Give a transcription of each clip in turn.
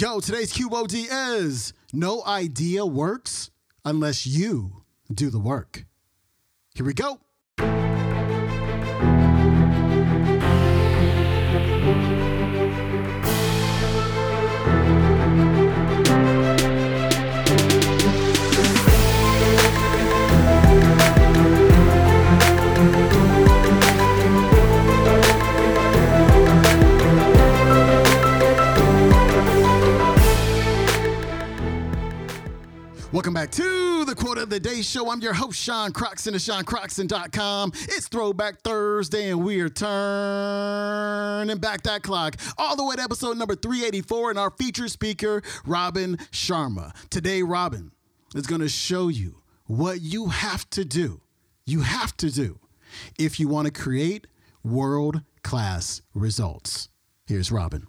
Yo, today's QOD is no idea works unless you do the work. Here we go. Welcome back to the Quote of the Day Show. I'm your host, Sean Croxton of SeanCroxton.com. It's Throwback Thursday, and we are turning back that clock all the way to episode number 384 and our featured speaker, Robin Sharma. Today, Robin is going to show you what you have to do. You have to do if you want to create world class results. Here's Robin.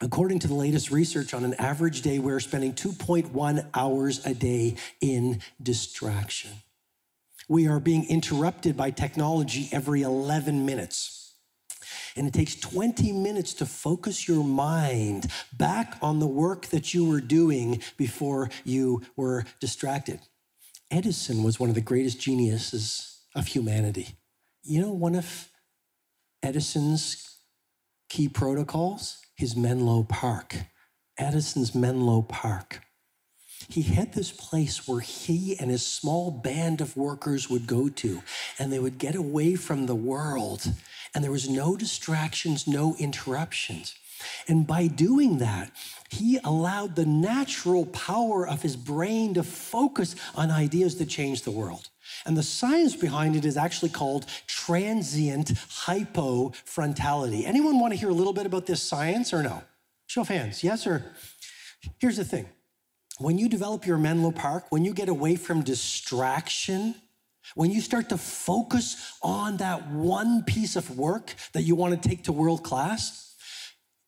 According to the latest research, on an average day, we're spending 2.1 hours a day in distraction. We are being interrupted by technology every 11 minutes. And it takes 20 minutes to focus your mind back on the work that you were doing before you were distracted. Edison was one of the greatest geniuses of humanity. You know, one of Edison's key protocols? his Menlo Park, Edison's Menlo Park. He had this place where he and his small band of workers would go to, and they would get away from the world, and there was no distractions, no interruptions. And by doing that, he allowed the natural power of his brain to focus on ideas that change the world. And the science behind it is actually called transient hypofrontality. Anyone want to hear a little bit about this science or no? Show of hands, yes or? Here's the thing when you develop your Menlo Park, when you get away from distraction, when you start to focus on that one piece of work that you want to take to world class,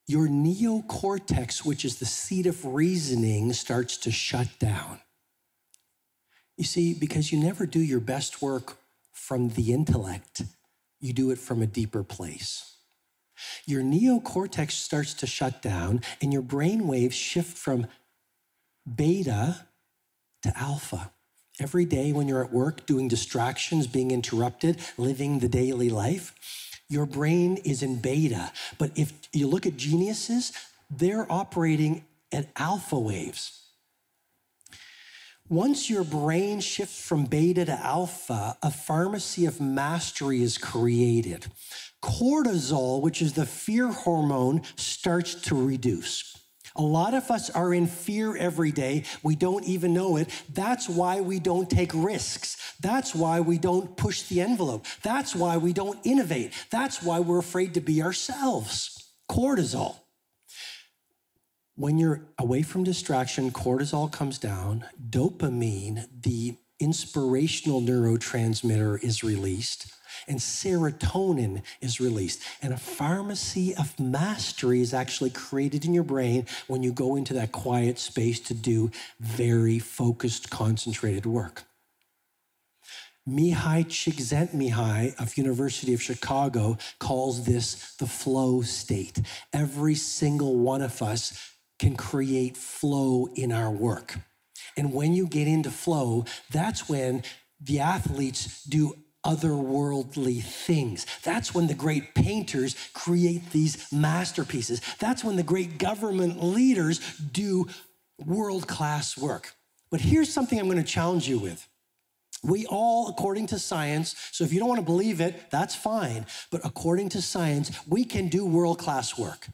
your neocortex, which is the seat of reasoning, starts to shut down. You see, because you never do your best work from the intellect, you do it from a deeper place. Your neocortex starts to shut down, and your brain waves shift from beta to alpha. Every day when you're at work doing distractions, being interrupted, living the daily life, your brain is in beta. But if you look at geniuses, they're operating at alpha waves. Once your brain shifts from beta to alpha, a pharmacy of mastery is created. Cortisol, which is the fear hormone, starts to reduce. A lot of us are in fear every day. We don't even know it. That's why we don't take risks. That's why we don't push the envelope. That's why we don't innovate. That's why we're afraid to be ourselves. Cortisol. When you're away from distraction, cortisol comes down, dopamine, the inspirational neurotransmitter, is released, and serotonin is released. And a pharmacy of mastery is actually created in your brain when you go into that quiet space to do very focused, concentrated work. Mihai Csikszentmihalyi of University of Chicago calls this the flow state. Every single one of us can create flow in our work. And when you get into flow, that's when the athletes do otherworldly things. That's when the great painters create these masterpieces. That's when the great government leaders do world class work. But here's something I'm going to challenge you with. We all, according to science, so if you don't want to believe it, that's fine. But according to science, we can do world class work.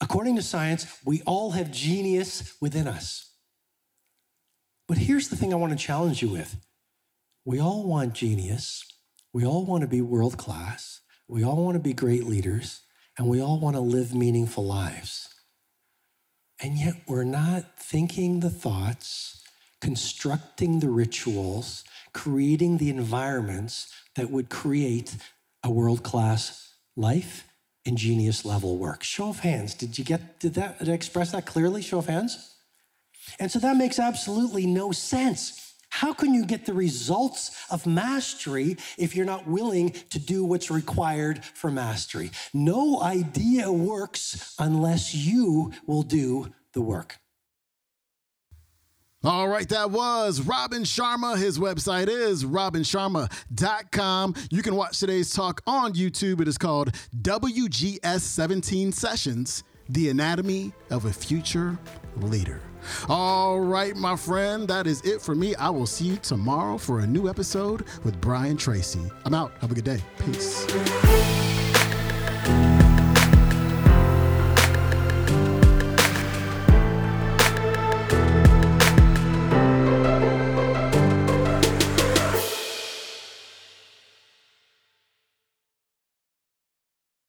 According to science, we all have genius within us. But here's the thing I want to challenge you with we all want genius, we all want to be world class, we all want to be great leaders, and we all want to live meaningful lives. And yet we're not thinking the thoughts, constructing the rituals, creating the environments that would create a world class life and genius level work. Show of hands. Did you get, did that did express that clearly? Show of hands. And so that makes absolutely no sense. How can you get the results of mastery if you're not willing to do what's required for mastery? No idea works unless you will do the work. All right, that was Robin Sharma. His website is robinsharma.com. You can watch today's talk on YouTube. It is called WGS 17 Sessions The Anatomy of a Future Leader. All right, my friend, that is it for me. I will see you tomorrow for a new episode with Brian Tracy. I'm out. Have a good day. Peace.